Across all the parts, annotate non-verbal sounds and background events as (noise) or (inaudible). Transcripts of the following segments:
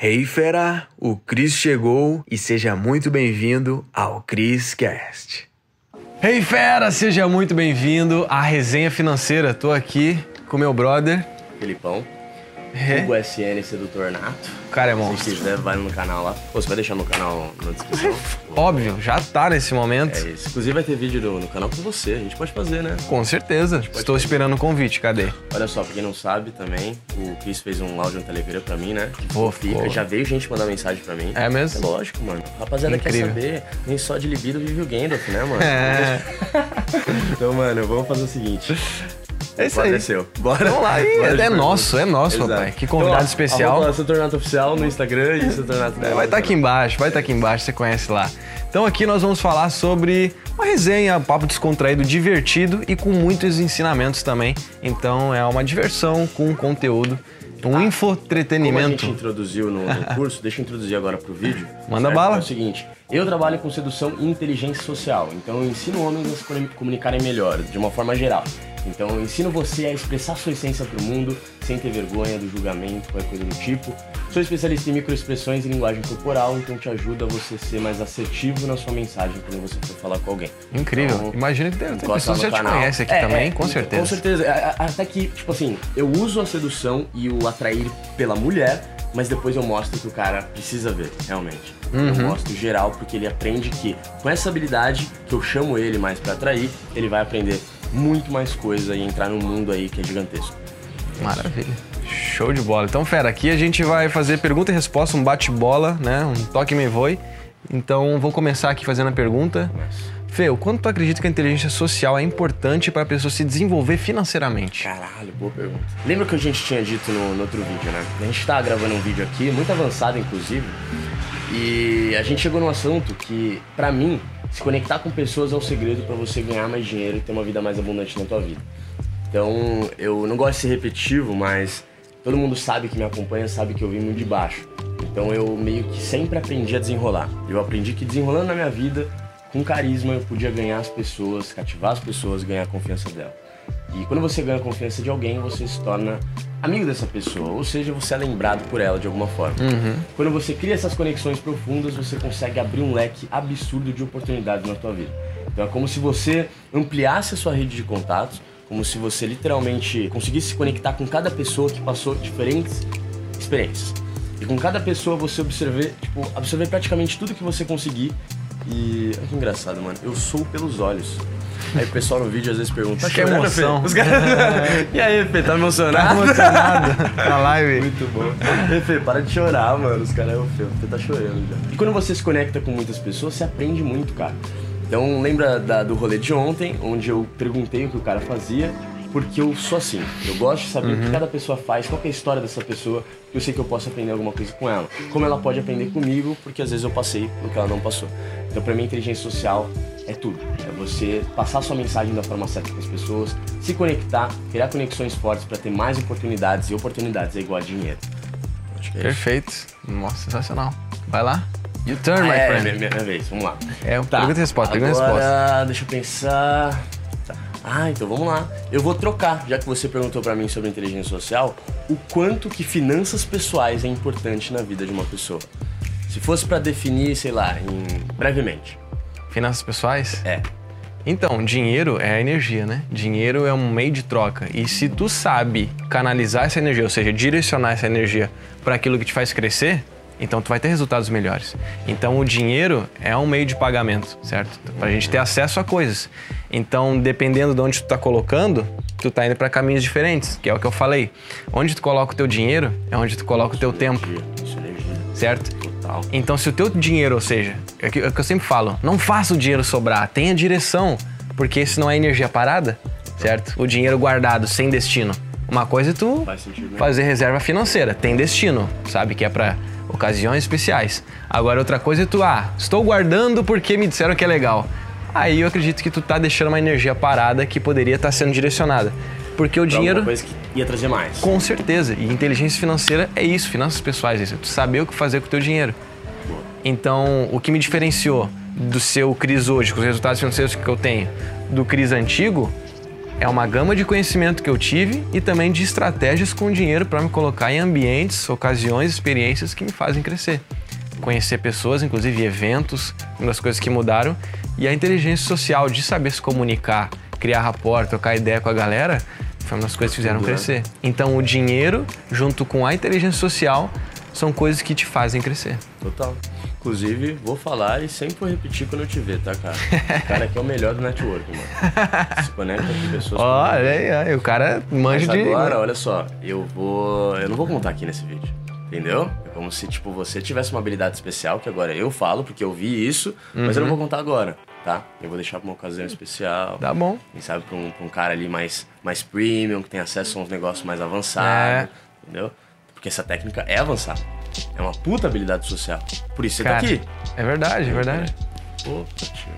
Hey fera, o Cris chegou e seja muito bem-vindo ao Cris Cast. Hey fera, seja muito bem-vindo à resenha financeira. Tô aqui com meu brother. Felipão. É. Hugo SN Sedutor Nato. O cara é Se monstro. quiser, vai no canal lá. Pô, você vai deixar no canal na descrição? (laughs) Óbvio, já tá nesse momento. É isso. Inclusive vai ter vídeo no, no canal com você. A gente pode fazer, né? Com certeza. Estou esperando o convite, cadê? Olha só, pra quem não sabe também, o Chris fez um áudio no Telegram pra mim, né? Que Pô, fica. Já veio gente mandar mensagem pra mim. É mesmo? lógico, mano. Rapaziada Incrível. quer saber, nem só de libido vive o Gandalf, né, mano? É. (laughs) Então, mano, vamos fazer o seguinte. É isso aí. seu. Bora. Vamos lá, Ih, é pergunta. nosso, é nosso, Exato. papai. Que convidado Então, especial. Arroba Setornato Oficial no Instagram e Setornato É, vai estar aqui embaixo, vai estar aqui embaixo, você conhece lá. Então aqui nós vamos falar sobre uma resenha, um papo descontraído, divertido e com muitos ensinamentos também. Então é uma diversão com conteúdo, um Como a gente introduziu no, no (laughs) curso, deixa eu introduzir agora pro vídeo. Manda certo? bala. É o seguinte, eu trabalho com sedução e inteligência social, então eu ensino homens a se comu- comunicarem melhor, de uma forma geral. Então eu ensino você a expressar sua essência pro mundo, sem ter vergonha do julgamento, qualquer coisa do tipo. Sou especialista em microexpressões e linguagem corporal, então te ajuda a você ser mais assertivo na sua mensagem quando você for falar com alguém. Incrível. Então, Imagino que deve ter encosta pessoas que já te canal. conhecem aqui É, também, é, com certeza. Com certeza. Até que, tipo assim, eu uso a sedução e o atrair pela mulher, mas depois eu mostro que o cara precisa ver, realmente. Uhum. Eu mostro geral, porque ele aprende que com essa habilidade, que eu chamo ele mais pra atrair, ele vai aprender muito mais coisa e entrar num mundo aí que é gigantesco. Maravilha. Show de bola. Então, fera, aqui a gente vai fazer pergunta e resposta, um bate-bola, né? Um toque me voe. Então, vou começar aqui fazendo a pergunta. Fê, o quanto tu acredita que a inteligência social é importante para a pessoa se desenvolver financeiramente? Caralho, boa pergunta. Lembra que a gente tinha dito no, no outro vídeo, né? A gente tá gravando um vídeo aqui, muito avançado inclusive, e a gente chegou num assunto que, pra mim, se conectar com pessoas é o segredo pra você ganhar mais dinheiro e ter uma vida mais abundante na tua vida. Então, eu não gosto de ser repetitivo, mas todo mundo sabe que me acompanha, sabe que eu vim muito de baixo. Então, eu meio que sempre aprendi a desenrolar. Eu aprendi que desenrolando na minha vida, com carisma, eu podia ganhar as pessoas, cativar as pessoas, ganhar a confiança dela. E quando você ganha a confiança de alguém, você se torna amigo dessa pessoa, ou seja, você é lembrado por ela de alguma forma. Quando você cria essas conexões profundas, você consegue abrir um leque absurdo de oportunidades na tua vida. Então é como se você ampliasse a sua rede de contatos, como se você literalmente conseguisse se conectar com cada pessoa que passou diferentes experiências. E com cada pessoa você absorver, tipo, absorver praticamente tudo que você conseguir. E olha que engraçado, mano. Eu sou pelos olhos. Aí o pessoal no vídeo às vezes pergunta: Tá Que chorando, emoção. Fê? Os caras... (laughs) e aí, Fê, tá emocionado? Tá emocionado na live. Muito bom. Fê, para de chorar, mano. Os caras, ô, Fê, você tá chorando já. E quando você se conecta com muitas pessoas, você aprende muito, cara. Então, lembra da- do rolê de ontem, onde eu perguntei o que o cara fazia, porque eu sou assim. Eu gosto de saber o que cada pessoa faz, qual que é a história dessa pessoa, porque eu sei que eu posso aprender alguma coisa com ela. Como ela pode aprender comigo, porque às vezes eu passei pelo que ela não passou. Então, pra mim, inteligência social é tudo. É você passar sua mensagem da forma certa com as pessoas, se conectar, criar conexões fortes pra ter mais oportunidades, e oportunidades é igual a dinheiro. É. Perfeito. Nossa, sensacional. Vai lá. You turn, my Ah, é, friend. minha, minha vez, vamos lá. É, pergunta e resposta, pergunta e resposta. Agora, deixa eu pensar. Tá. Ah, então vamos lá. Eu vou trocar, já que você perguntou pra mim sobre inteligência social, o quanto que finanças pessoais é importante na vida de uma pessoa. Se fosse pra definir, sei lá, em brevemente. Finanças pessoais? É. Então, dinheiro é a energia, né? Dinheiro é um meio de troca. E se tu sabe canalizar essa energia, ou seja, direcionar essa energia para aquilo que te faz crescer, então tu vai ter resultados melhores. Então o dinheiro é um meio de pagamento, certo? Para a gente ter acesso a coisas. Então, dependendo de onde tu tá colocando, tu tá indo para caminhos diferentes, que é o que eu falei. Onde tu coloca o teu dinheiro é onde tu coloca o teu tempo, certo? Então, se o teu dinheiro, ou seja, é o que é o que eu sempre falo, não faça o dinheiro sobrar, tenha direção, porque isso não é energia parada, certo? O dinheiro guardado sem destino. Uma coisa é tu né? fazer reserva financeira, tem destino, sabe? Que é para ocasiões especiais. Agora, outra coisa é tu, ah, estou guardando porque me disseram que é legal. Aí eu acredito que tu tá deixando uma energia parada que poderia estar sendo direcionada. Porque o Pra dinheiro. coisa que ia trazer mais. Com certeza. E inteligência financeira é isso, finanças pessoais, é isso. Tu saber o que fazer com o teu dinheiro. Então, o que me diferenciou do seu Cris hoje, com os resultados financeiros que eu tenho, do Cris antigo, é uma gama de conhecimento que eu tive e também de estratégias com dinheiro para me colocar em ambientes, ocasiões, experiências que me fazem crescer. Conhecer pessoas, inclusive eventos, uma das coisas que mudaram, e a inteligência social de saber se comunicar, criar rapport, trocar ideia com a galera, foi uma das coisas que fizeram crescer. Então, o dinheiro, junto com a inteligência social, são coisas que te fazem crescer. Total. Inclusive, vou falar e sempre vou repetir quando eu te ver, tá, cara? O cara aqui é o melhor do network, mano. Se conecta com pessoas. Olha aí, aí, o cara manja Mas de. agora, olha só, eu vou. Eu não vou contar aqui nesse vídeo. Entendeu? É como se, tipo, você tivesse uma habilidade especial, que agora eu falo, porque eu vi isso, mas eu não vou contar agora, tá? Eu vou deixar pra uma ocasião especial. Tá bom. Quem sabe pra um, pra um cara ali mais, mais premium, que tem acesso a uns negócios mais avançados, entendeu? Porque essa técnica é avançada. É uma puta habilidade social. Por isso você Cara, tá aqui. É verdade, é verdade. Pô.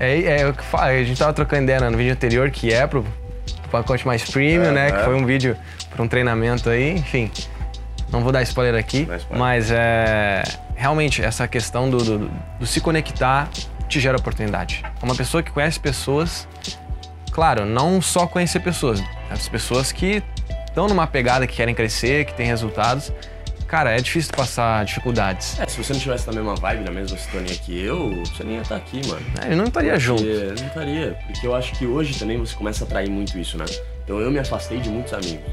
É, é o que fala, a gente tava trocando ideia no vídeo anterior, que é pro, pro pacote mais premium, né? Aham. Que foi um vídeo para um treinamento aí, enfim. Não vou dar spoiler aqui, spoiler. mas é realmente essa questão do, do- do se conectar te gera oportunidade. Uma pessoa que conhece pessoas, claro, não só conhecer pessoas, as pessoas que estão numa pegada que querem crescer, que têm resultados. Cara, é difícil passar dificuldades. É, se você não tivesse na mesma vibe, na mesma sintonia que eu, você nem ia estar aqui, mano. É, Ele não estaria junto. Porque não estaria. Porque eu acho que hoje também você começa a atrair muito isso, né? Então eu me afastei de muitos amigos.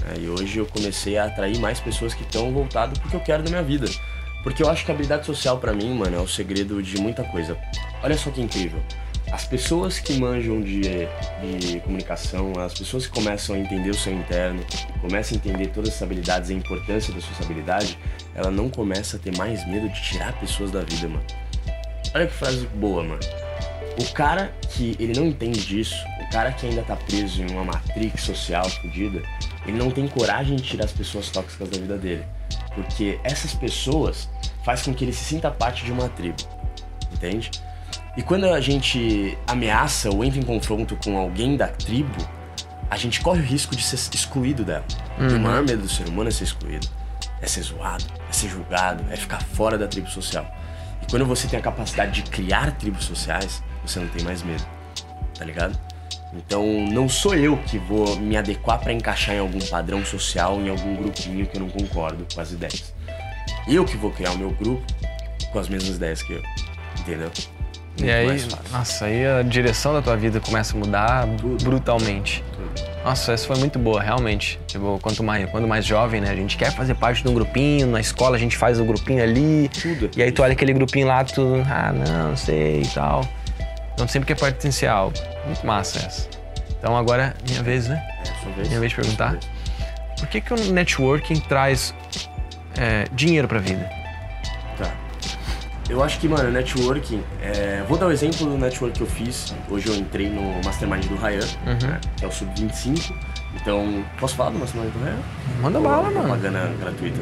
né? E hoje eu comecei a atrair mais pessoas que estão voltadas pro que eu quero da minha vida. Porque eu acho que a habilidade social pra mim, mano, é o segredo de muita coisa. Olha só que incrível. As pessoas que manjam de, de comunicação, as pessoas que começam a entender o seu interno, começam a entender todas essas habilidades e a importância da sua habilidade, ela não começa a ter mais medo de tirar pessoas da vida, mano. Olha que frase boa, mano. O cara que ele não entende disso, o cara que ainda tá preso em uma matrix social fodida, ele não tem coragem de tirar as pessoas tóxicas da vida dele. Porque essas pessoas faz com que ele se sinta parte de uma tribo. Entende? E quando a gente ameaça ou entra em confronto com alguém da tribo, a gente corre o risco de ser excluído dela. E o maior medo do ser humano é ser excluído. É ser zoado, é ser julgado, é ficar fora da tribo social. E quando você tem a capacidade de criar tribos sociais, você não tem mais medo. Tá ligado? Então não sou eu que vou me adequar pra encaixar em algum padrão social, em algum grupinho que eu não concordo com as ideias. Eu que vou criar o meu grupo com as mesmas ideias que eu. Entendeu? E Muito aí, mais fácil. nossa, aí a direção da tua vida começa a mudar brutalmente. Nossa, essa foi muito boa, realmente. Tipo, quanto mais, quando mais jovem, né? A gente quer fazer parte de um grupinho, na escola a gente faz o grupinho ali. Tudo. E aí tu olha aquele grupinho lá, tu, ah, não, sei e tal. Então sempre quer pertencer a algo. Muito massa essa. Então agora, minha vez, né? É, sua vez. Minha vez de perguntar. Vez. Por que, que o networking traz é, dinheiro pra vida? Tá. Eu acho que, mano, networking. é, Vou dar o exemplo do network que eu fiz. Hoje eu entrei no Mastermind do Ryan, né, que é o Sub-25. Então, posso falar do Mastermind do Ryan? Manda Ou bala, mano. Propaganda gratuita.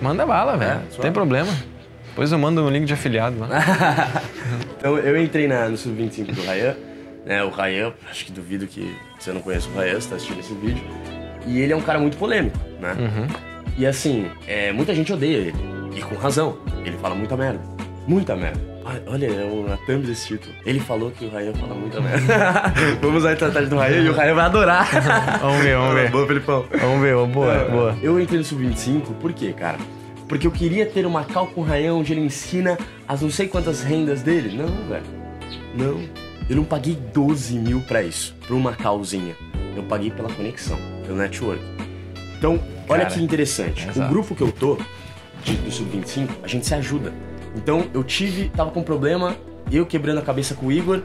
Manda bala, velho. É, tem problema. Depois eu mando um link de afiliado lá. (laughs) Então, eu entrei na, no Sub-25 do Ryan. Né, o Ryan, acho que duvido que você não conheça o Ryan, você tá assistindo esse vídeo. E ele é um cara muito polêmico, né? Uhum. E assim, é, muita gente odeia ele. E com razão. Ele fala muita merda. Muita merda. Olha, é uma thumb desse título. Ele falou que o Rayan fala muita merda. (laughs) vamos usar a estratégia do Rayan e o Rayan vai adorar. Vamos ver, vamos ver. Boa, Felipão. Vamos ver, boa, boa. Eu entrei no Sub-25, por quê, cara? Porque eu queria ter uma cal com o Rayan onde ele ensina as não sei quantas rendas dele. Não, velho. Não. Eu não paguei 12 mil pra isso, pra uma calzinha. Eu paguei pela conexão, pelo network. Então, olha Cara, que interessante. O grupo que eu tô, de, do Sub-25, a gente se ajuda. Então, eu tive, tava com um problema, eu quebrando a cabeça com o Igor.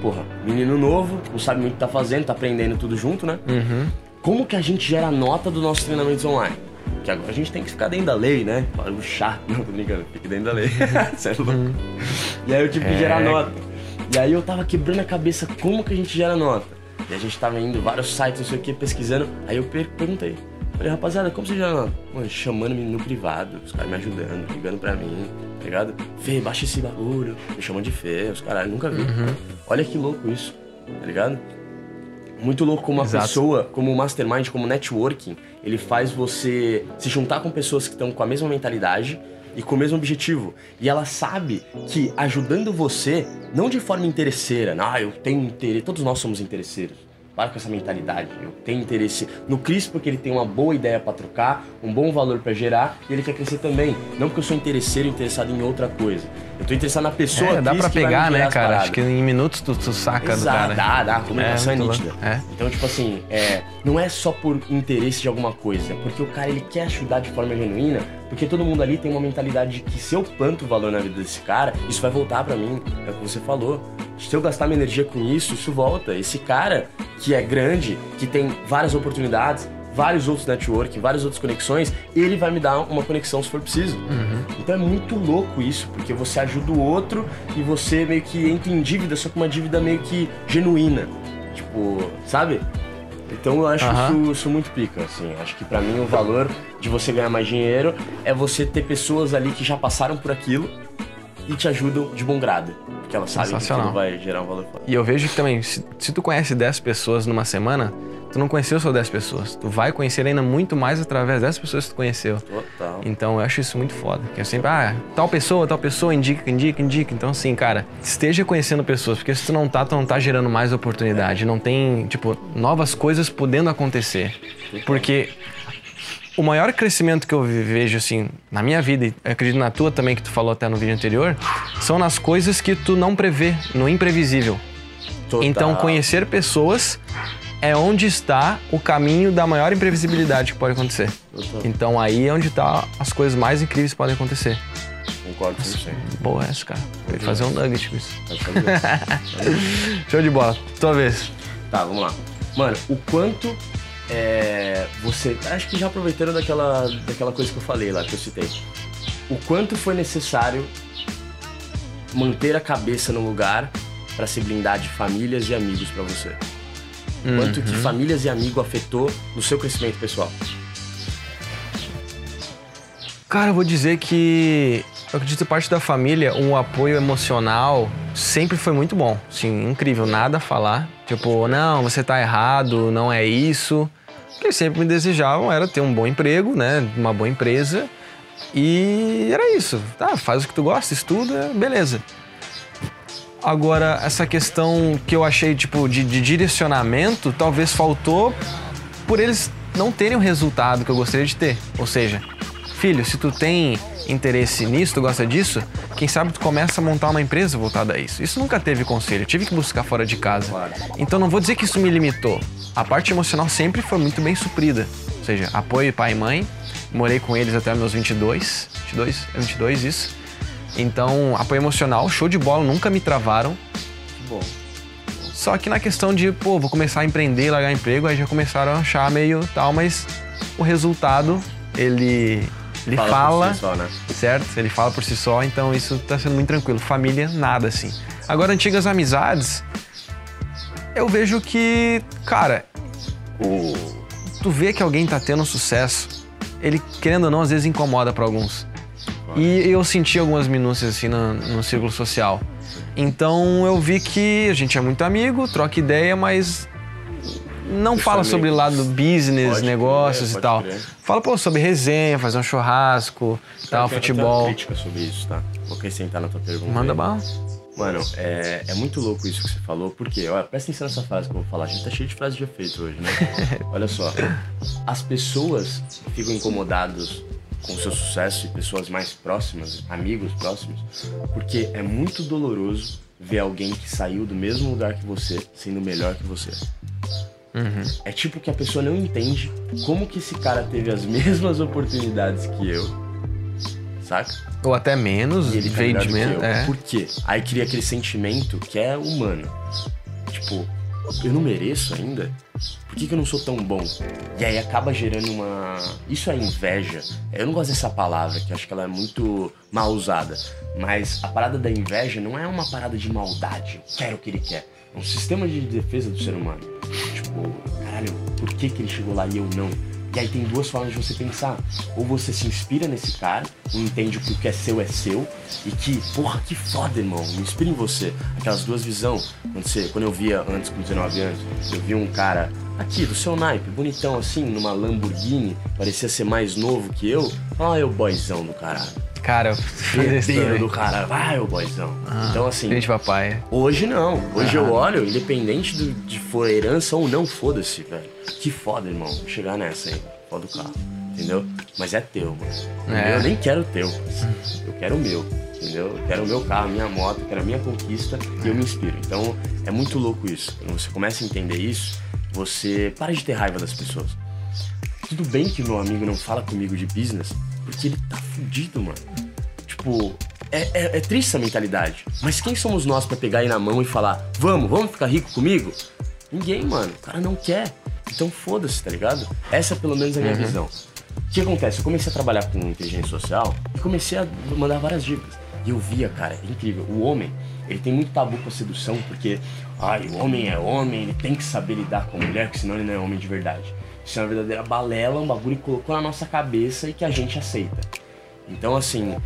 Porra, menino novo, não sabe muito o que tá fazendo, tá aprendendo tudo junto, né? Uhum. Como que a gente gera nota dos nossos treinamentos online? Que agora a gente tem que ficar dentro da lei, né? Para o chá. Não, tô brincando, fique dentro da lei. (laughs) Cê é louco. E aí eu tive que É. gerar nota. E aí eu tava quebrando a cabeça como que a gente gera nota. E a gente tava indo vários sites, não sei o que, pesquisando. Aí eu per- perguntei. Falei, rapaziada, como você gera nota? Mano, chamando-me no privado, os caras me ajudando, ligando pra mim, tá ligado? Fê, baixa esse bagulho. Me chamam de Fê, os caras nunca vi. Olha que louco isso, tá ligado? Muito louco como uma Exato. pessoa, como o mastermind, como networking, ele faz você se juntar com pessoas que estão com a mesma mentalidade e com o mesmo objetivo. E ela sabe que ajudando você, não de forma interesseira, ah, eu tenho interesse, todos nós somos interesseiros. Para com essa mentalidade. Eu tenho interesse no Cris porque ele tem uma boa ideia para trocar, um bom valor para gerar e ele quer crescer também. Não porque eu sou interesseiro interessado em outra coisa. Eu tô interessado na pessoa É, dá me pegar, né, cara? paradas. Acho que em minutos tu, tu saca do Exato, cara. dá, dá. A comunicação é, muito nítida. É. Então, tipo assim, é, não é só por interesse de alguma coisa, é porque o cara ele quer ajudar de forma genuína, porque todo mundo ali tem uma mentalidade de que se eu planto valor na vida desse cara, isso vai voltar pra mim. É o que você falou. Se eu gastar minha energia com isso, isso volta. Esse cara que é grande, que tem várias oportunidades, vários outros network, várias outras conexões, ele vai me dar uma conexão se for preciso. Então é muito louco isso, porque você ajuda o outro e você meio que entra em dívida, só que uma dívida meio que genuína. Tipo, sabe? Então eu acho Aham. isso, isso muito pica, assim. Acho que pra mim o valor de você ganhar mais dinheiro é você ter pessoas ali que já passaram por aquilo e te ajudam de bom grado. Porque elas sabem que aquilo vai gerar um valor. E eu vejo que também, se, se tu conhece 10 pessoas numa semana, tu não conheceu só 10 pessoas. Tu vai conhecer ainda muito mais através dessas pessoas que tu conheceu. Total. Então eu acho isso muito foda. Que é sempre, ah, tal pessoa, tal pessoa, indica, indica, indica. Então, assim, cara, esteja conhecendo pessoas, porque se tu não tá, tu não tá gerando mais oportunidade. Não tem, tipo, novas coisas podendo acontecer. Porque o maior crescimento que eu ve- vejo, assim, na minha vida, e acredito na tua também, que tu falou até no vídeo anterior, são nas coisas que tu não prevê, no imprevisível. Total. Então, conhecer pessoas é onde está o caminho da maior imprevisibilidade que pode acontecer. Total. Então, aí é onde tá as coisas mais incríveis que podem acontecer. Concordo 100%. Boa essa, cara. Eu ia fazer um nugget com isso. (laughs) Show de bola. Tua vez. Tá, vamos lá. Mano, o quanto é, você. Acho que já aproveitando daquela, daquela coisa que eu falei lá, que eu citei. O quanto foi necessário manter a cabeça no lugar pra se blindar de famílias e amigos pra você? Quanto que famílias e amigos afetou no seu crescimento pessoal? Cara, eu vou dizer que eu acredito que parte da família, um apoio emocional sempre foi muito bom. Sim, incrível, nada a falar. Tipo, não, você tá errado, não é isso. Que sempre me desejavam era ter um bom emprego, né? Uma boa empresa. E era isso. Tá, faz o que tu gosta, estuda, beleza. Agora, essa questão que eu achei, tipo, de, de direcionamento, talvez faltou por eles não terem o resultado que eu gostaria de ter. Ou seja, filho, se tu tem interesse nisso, tu gosta disso, quem sabe tu começa a montar uma empresa voltada a isso. Isso nunca teve conselho, eu tive que buscar fora de casa. Então não vou dizer que isso me limitou. A parte emocional sempre foi muito bem suprida. Ou seja, apoio pai e mãe. Morei com eles até meus 22. 22? É 22 isso. Então, apoio emocional, show de bola, nunca me travaram. Bom. Só que na questão de, pô, vou começar a empreender, largar emprego, aí já começaram a achar meio tal, mas o resultado, ele, ele Fala fala, si só, né? certo? Ele fala por si só, então isso tá sendo muito tranquilo. Família, nada assim. Agora, antigas amizades, eu vejo que, cara, o, tu vê que alguém tá tendo sucesso, ele, querendo ou não, às vezes incomoda pra alguns. E eu senti algumas minúcias assim no, no círculo social. Então eu vi que a gente é muito amigo, troca ideia, mas não fala sobre lado business, Pode negócios crer, e tal. crer. Fala, pô, sobre resenha, fazer um churrasco, tal, Cara, eu tenho uma futebol. crítica sobre isso, tá? Vou acrescentar na tua pergunta. Manda aí. bala. Mano, é, é muito louco isso que você falou, porque, olha, presta atenção nessa frase que eu vou falar. A gente tá cheio de frases de efeito hoje, né? (laughs) olha só. As pessoas ficam incomodadas com o seu sucesso e pessoas mais próximas, amigos próximos, porque é muito doloroso ver alguém que saiu do mesmo lugar que você sendo melhor que você. É tipo que a pessoa não entende como que esse cara teve as (laughs) mesmas oportunidades que eu, saca? Ou até menos, E ele tá veio de que menos. É. Por quê? Aí cria aquele sentimento que é humano. Tipo, eu não mereço ainda? Por que, que eu não sou tão bom? E aí acaba gerando uma. Isso é inveja. Eu não gosto dessa palavra, que acho que ela é muito mal usada. Mas a parada da inveja não é uma parada de maldade. Eu quero o que ele quer. É um sistema de defesa do ser humano. Tipo, caralho, por que, que ele chegou lá e eu não? E aí tem duas formas de você pensar. Ou você se inspira nesse cara e entende que o que é seu é seu. E que, porra, que foda, irmão. Me inspira em você. Aquelas duas visões. Quando, você, quando eu via antes, com 19 anos, eu via um cara aqui do seu naipe, bonitão assim, numa Lamborghini, parecia ser mais novo que eu. Olha o boyzão do caralho. Cara, também. do caralho, vai o boyzão. Ah, então assim, de papai. Hoje não. Hoje Ah. eu olho, independente do, de for herança ou não, foda-se, velho. Que foda, irmão. Chegar nessa aí. Foda o carro. Entendeu? Mas é teu, mano. É. Eu nem quero o teu. Eu quero o meu. Entendeu? Eu quero o meu carro, a minha moto, quero a minha conquista e eu me inspiro. Então é muito louco isso. Quando você começa a entender isso, você para de ter raiva das pessoas. Tudo bem que meu amigo não fala comigo de business, porque ele tá fudido, mano. Tipo, é, é, é triste essa mentalidade. Mas quem somos nós pra pegar aí na mão e falar, vamos, vamos ficar rico comigo? Ninguém, mano. O cara não quer. Então foda-se, tá ligado? Essa é pelo menos a minha visão. O que acontece? Eu comecei a trabalhar com inteligência social e comecei a mandar várias dicas. E eu via, cara, é incrível. O homem, ele tem muito tabu com a sedução, porque, ai, o homem é homem, ele tem que saber lidar com a mulher, porque senão ele não é homem de verdade. Isso é uma verdadeira balela, um bagulho que colocou na nossa cabeça e que a gente aceita. Então, assim,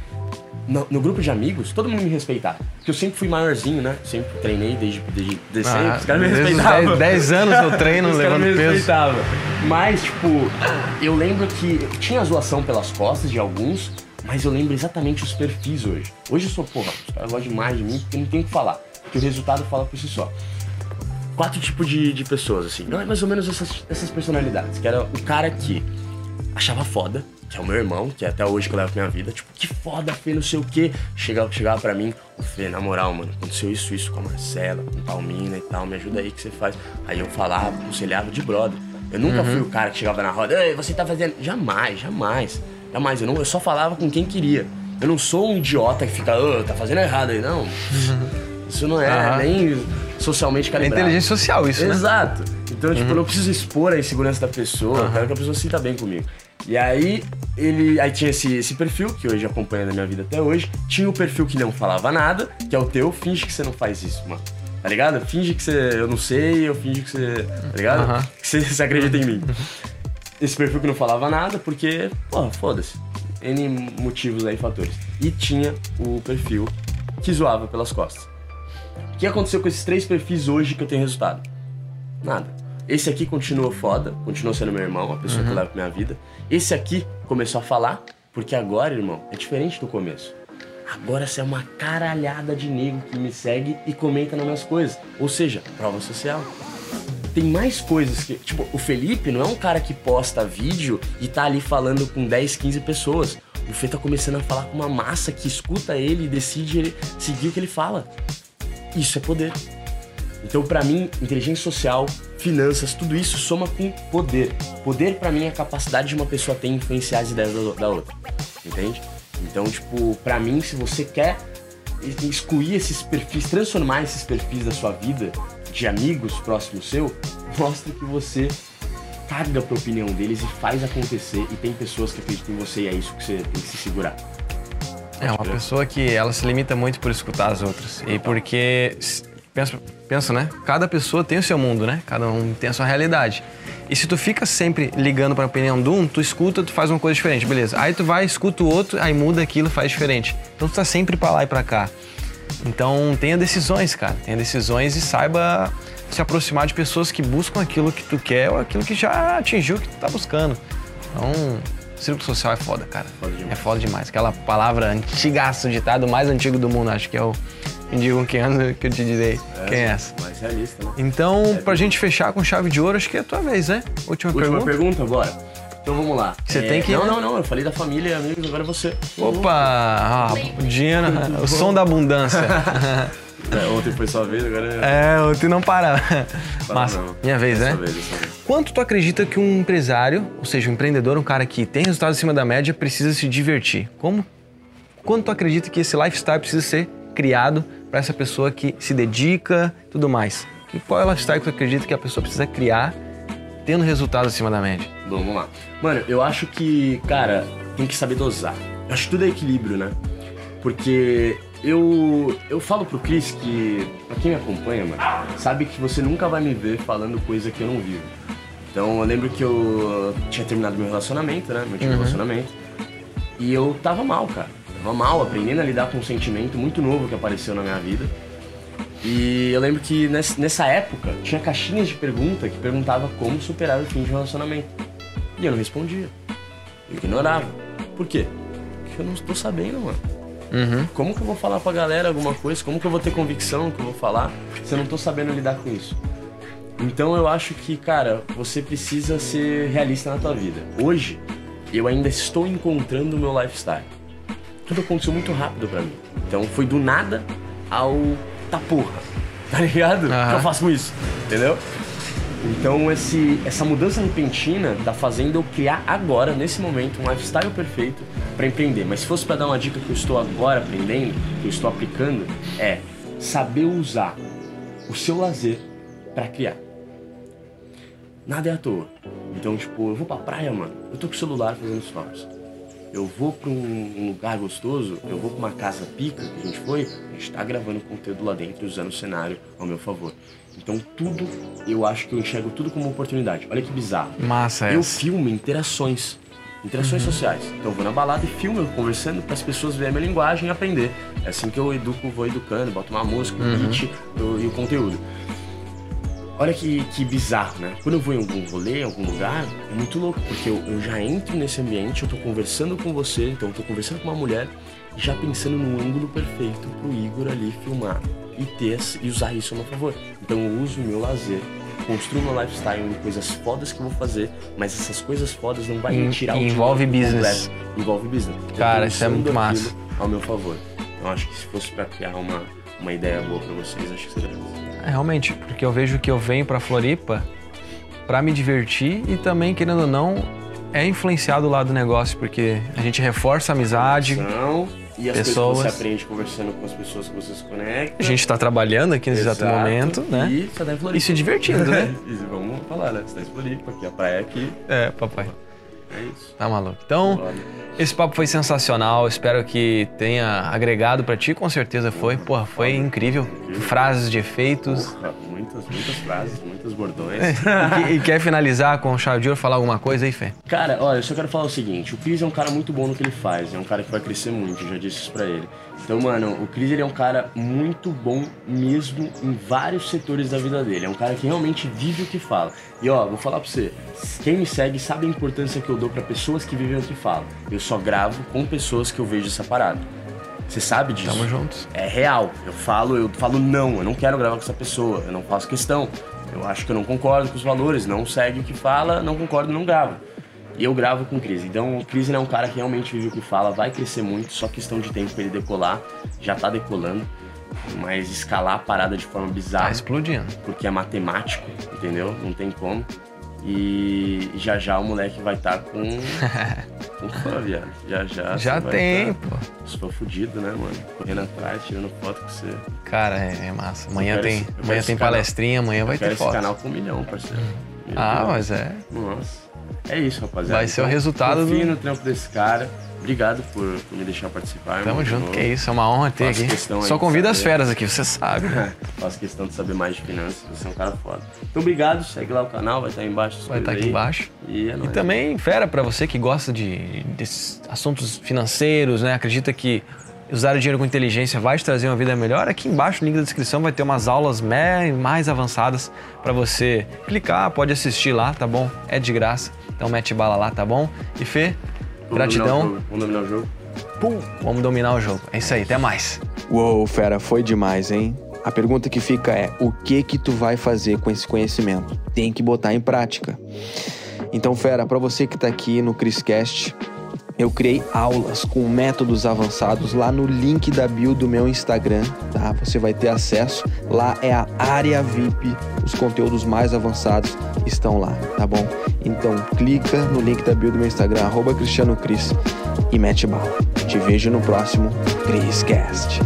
no, no grupo de amigos, todo mundo me respeitava. Porque eu sempre fui maiorzinho, né? Sempre treinei desde, desde, desde sempre. Os caras me respeitavam. 10, 10 anos eu treino Os caras levando me peso. respeitavam. Mas, tipo, eu lembro que tinha zoação pelas costas de alguns, mas eu lembro exatamente os perfis hoje. Hoje eu sou, porra, os caras gostam demais de mim porque não tem o que falar. Porque o resultado fala por si só. Quatro tipos de, de pessoas, assim. Não é mais ou menos essas, essas personalidades. Que era o cara que achava foda, que é o meu irmão, que é até hoje que eu levo minha vida. Tipo, que foda, Fê, não sei o quê. Chegava, chegava pra mim, ô Fê, na moral, mano, aconteceu isso, isso com a Marcela, com tal mina e tal, me ajuda aí que você faz. Aí eu falava, aconselhava de brother. Eu nunca fui o cara que chegava na roda, ei, você tá fazendo. Jamais, jamais. Jamais. Eu, não, eu só falava com quem queria. Eu não sou um idiota que fica, ô, tá fazendo errado aí, não. Isso não é Aham. nem socialmente É calibrado. inteligência social isso, né? Exato. Então, tipo, eu não preciso expor a insegurança da pessoa, eu quero que a pessoa se sinta bem comigo. E aí, ele. Aí tinha esse, esse perfil, que hoje acompanha na minha vida até hoje. Tinha o perfil que não falava nada, que é o teu, finge que você não faz isso, mano. Tá ligado? Finge que você. Eu não sei, eu finge que você. Tá ligado? Que você, você acredita em mim. Esse perfil que não falava nada, porque, porra, foda-se. N motivos aí, fatores. E tinha o perfil que zoava pelas costas. O que aconteceu com esses três perfis hoje que eu tenho resultado? Nada. Esse aqui continua foda, continua sendo meu irmão, a pessoa que eu levo pra minha vida. Esse aqui começou a falar, porque agora, irmão, é diferente do começo. Agora você é uma caralhada de nego que me segue e comenta nas minhas coisas. Ou seja, prova social. Tem mais coisas que. Tipo, o Felipe não é um cara que posta vídeo e tá ali falando com 10, 15 pessoas. O Fê tá começando a falar com uma massa que escuta ele e decide ele seguir o que ele fala. Isso é poder. Então, pra mim, inteligência social, finanças, tudo isso soma com poder. Poder, pra mim, é a capacidade de uma pessoa ter influenciar as ideias da- da outra. Entende? Então, tipo, pra mim, se você quer excluir esses perfis, transformar esses perfis da sua vida, de amigos próximos seu, mostra que você caga pra opinião deles e faz acontecer. E tem pessoas que acreditam em você e é isso que você tem que se segurar. É uma pessoa que ela se limita muito por escutar as outras. E porque, pensa, pensa, né? Cada pessoa tem o seu mundo, né? Cada um tem a sua realidade. E se tu fica sempre ligando para a opinião de um, tu escuta, tu faz uma coisa diferente, beleza. Aí tu vai, escuta o outro, aí muda aquilo, faz diferente. Então tu tá sempre para lá e para cá. Então tenha decisões, cara. Tenha decisões e saiba se aproximar de pessoas que buscam aquilo que tu quer ou aquilo que já atingiu o que tu tá buscando. Então, círculo social é foda, cara. Foda demais. É foda demais. Aquela palavra antigaço, ditado mais antigo do mundo, acho que é o. Me digam quem ano que eu te direi. Quem é essa? Mais realista, né? Então, pra gente fechar com chave de ouro, acho que é a tua vez, né? Última, Última pergunta. pergunta agora. Então vamos lá. Você tem que- Não, não, não. Eu falei da família e amigos, agora é você. Opa! Ah, Dina, (laughs) o som da abundância. (laughs) É, ontem foi sua vez, agora é. é, o tu não para. Fala Massa. não. Minha vez, Dessa né? vez, dessa vez. Quanto tu acredita que um empresário, ou seja, um empreendedor, um cara que tem resultados acima da média, precisa se divertir? Como? Quanto tu acredita que esse lifestyle precisa ser criado para essa pessoa que se dedica e tudo mais? E qual é o lifestyle que tu acredita que a pessoa precisa criar tendo resultados acima da média? Bom, vamos lá. Mano, eu acho que, cara, tem que saber dosar. Eu acho que tudo é equilíbrio, né? Porque eu, eu falo pro Chris que, pra quem me acompanha, mano, sabe que você nunca vai me ver falando coisa que eu não vivo. Então eu lembro que eu tinha terminado meu relacionamento, né? Meu antigo relacionamento. E eu tava mal, cara. Tava mal, aprendendo a lidar com um sentimento muito novo que apareceu na minha vida. E eu lembro que nessa época tinha caixinhas de pergunta que perguntava como superar o fim de um relacionamento. E eu não respondia. Eu ignorava. Por quê? Porque eu não estou sabendo, mano. Uhum. Como que eu vou falar pra galera alguma coisa? Como que eu vou ter convicção que eu vou falar se eu não tô sabendo lidar com isso? Então eu acho que, cara, você precisa ser realista na tua vida. Hoje, eu ainda estou encontrando o meu lifestyle. Tudo aconteceu muito rápido para mim. Então foi do nada ao tá porra. Tá ligado? Uhum. que eu faço com isso? Entendeu? Então esse, essa mudança repentina tá fazendo eu criar agora, nesse momento, um lifestyle perfeito para empreender. Mas se fosse para dar uma dica que eu estou agora aprendendo, que eu estou aplicando, é saber usar o seu lazer para criar. Nada é à toa. Então, tipo, eu vou pra praia, mano. Eu tô com o celular fazendo stories. Eu vou pra um, lugar gostoso, eu vou pra uma casa pica que a gente foi, a gente tá gravando conteúdo lá dentro, usando o cenário ao meu favor. Então tudo, eu acho que eu enxergo tudo como oportunidade. Olha que bizarro. Massa Eu essa. filmo interações. Interações uhum. sociais. Então eu vou na balada e filmo eu conversando para as pessoas verem a minha linguagem e aprender. É assim que eu educo, vou educando, boto uma música, um uhum. beat e o conteúdo. Olha que, que bizarro, né? Quando eu vou em algum rolê, em algum lugar, é muito louco, porque eu, eu já entro nesse ambiente, eu tô conversando com você, então eu tô conversando com uma mulher, já pensando no ângulo perfeito pro Igor ali filmar e ter e usar isso a meu favor. Então eu uso o meu lazer, construo meu lifestyle em coisas fodas que eu vou fazer, mas essas coisas fodas não vai me tirar o envolve business. Completo. Envolve business. Cara, isso é muito massa. Ao meu favor. Eu acho que se fosse para criar uma, uma ideia boa para vocês, acho que seria é, realmente, porque eu vejo que eu venho para Floripa para me divertir e também, querendo ou não, é influenciado lá do negócio, porque a gente reforça a amizade. Não. E as pessoas. coisas que você aprende conversando com as pessoas que você se conecta. A gente está trabalhando aqui nesse exato, exato momento, né? E você tá em Floripa. E se divertindo, né? (laughs) e vamos falar, né? Você tá em Floripa, aqui a praia é aqui. É, papai. É isso. Tá maluco. Então, esse papo foi sensacional. Espero que tenha agregado para ti. Com certeza foi. Porra, foi incrível. Frases de efeitos. Porra, muitas, muitas frases, muitos bordões. (laughs) e, e, quer finalizar com chave de ouro, falar alguma coisa aí, Fê? Cara, olha, eu só quero falar o seguinte. O Cris é um cara muito bom no que ele faz. É um cara que vai crescer muito. Eu já disse isso pra ele. Então, mano, o Cris ele é um cara muito bom mesmo em vários setores da vida dele. É um cara que realmente vive o que fala. E ó, vou falar pra você, quem me segue sabe a importância que eu dou para pessoas que vivem o que falam. Eu só gravo com pessoas que eu vejo essa parada. Você sabe disso? Tamo juntos. É real. Eu falo, eu falo não, eu não quero gravar com essa pessoa, eu não faço questão. Eu acho que eu não concordo com os valores, não segue o que fala, não concordo, não gravo. E eu gravo com o Cris. Então o Cris é um cara que realmente vive o que fala, vai crescer muito, só questão de tempo pra ele decolar. Já tá decolando. Mas escalar a parada de forma bizarra. Tá explodindo. Porque é matemático, entendeu? Não tem como. E já já o moleque vai estar tá com. (laughs) com fã, viado. Já já. Já tem, tá, pô. For fudido, né, mano? Correndo atrás, tirando foto com você. Cara, é, é massa. Amanhã tem, esse, amanhã tem palestrinha, amanhã vai ter foto. esse canal com um milhão, parceiro. ah, mas é. Nossa. É isso, rapaziada. Vai ser o então, resultado confio do. no trampo desse cara. Obrigado por, por, me deixar participar. Tamo junto, que é isso, é uma honra ter Faço aqui. Só convida as feras aqui, você sabe. Né? (laughs) Faço questão de saber mais de finanças, você é um cara foda. Então obrigado, segue lá o canal, vai estar aí embaixo. Vai estar aqui aí. embaixo. E, é e também, fera, para você que gosta de, de assuntos financeiros, né? Acredita que usar o dinheiro com inteligência vai te trazer uma vida melhor, aqui embaixo no link da descrição vai ter umas aulas mais avançadas para você clicar, pode assistir lá, tá bom? É de graça, então mete bala lá, tá bom? E Fê, Vamos gratidão. Dominar Vamos dominar o jogo. Pum, vamos dominar o jogo. É isso aí, até mais. Uou, fera, foi demais, hein? A pergunta que fica é: o que que tu vai fazer com esse conhecimento? Tem que botar em prática. Então, fera, para você que tá aqui no Criscast, eu criei aulas com métodos avançados lá no link da bio do meu Instagram, tá? Você vai ter acesso. Lá é a área VIP. Os conteúdos mais avançados estão lá, tá bom? Então clica no link da bio do meu Instagram, arroba Cristiano Cris, e mete bala. Te vejo no próximo Criscast.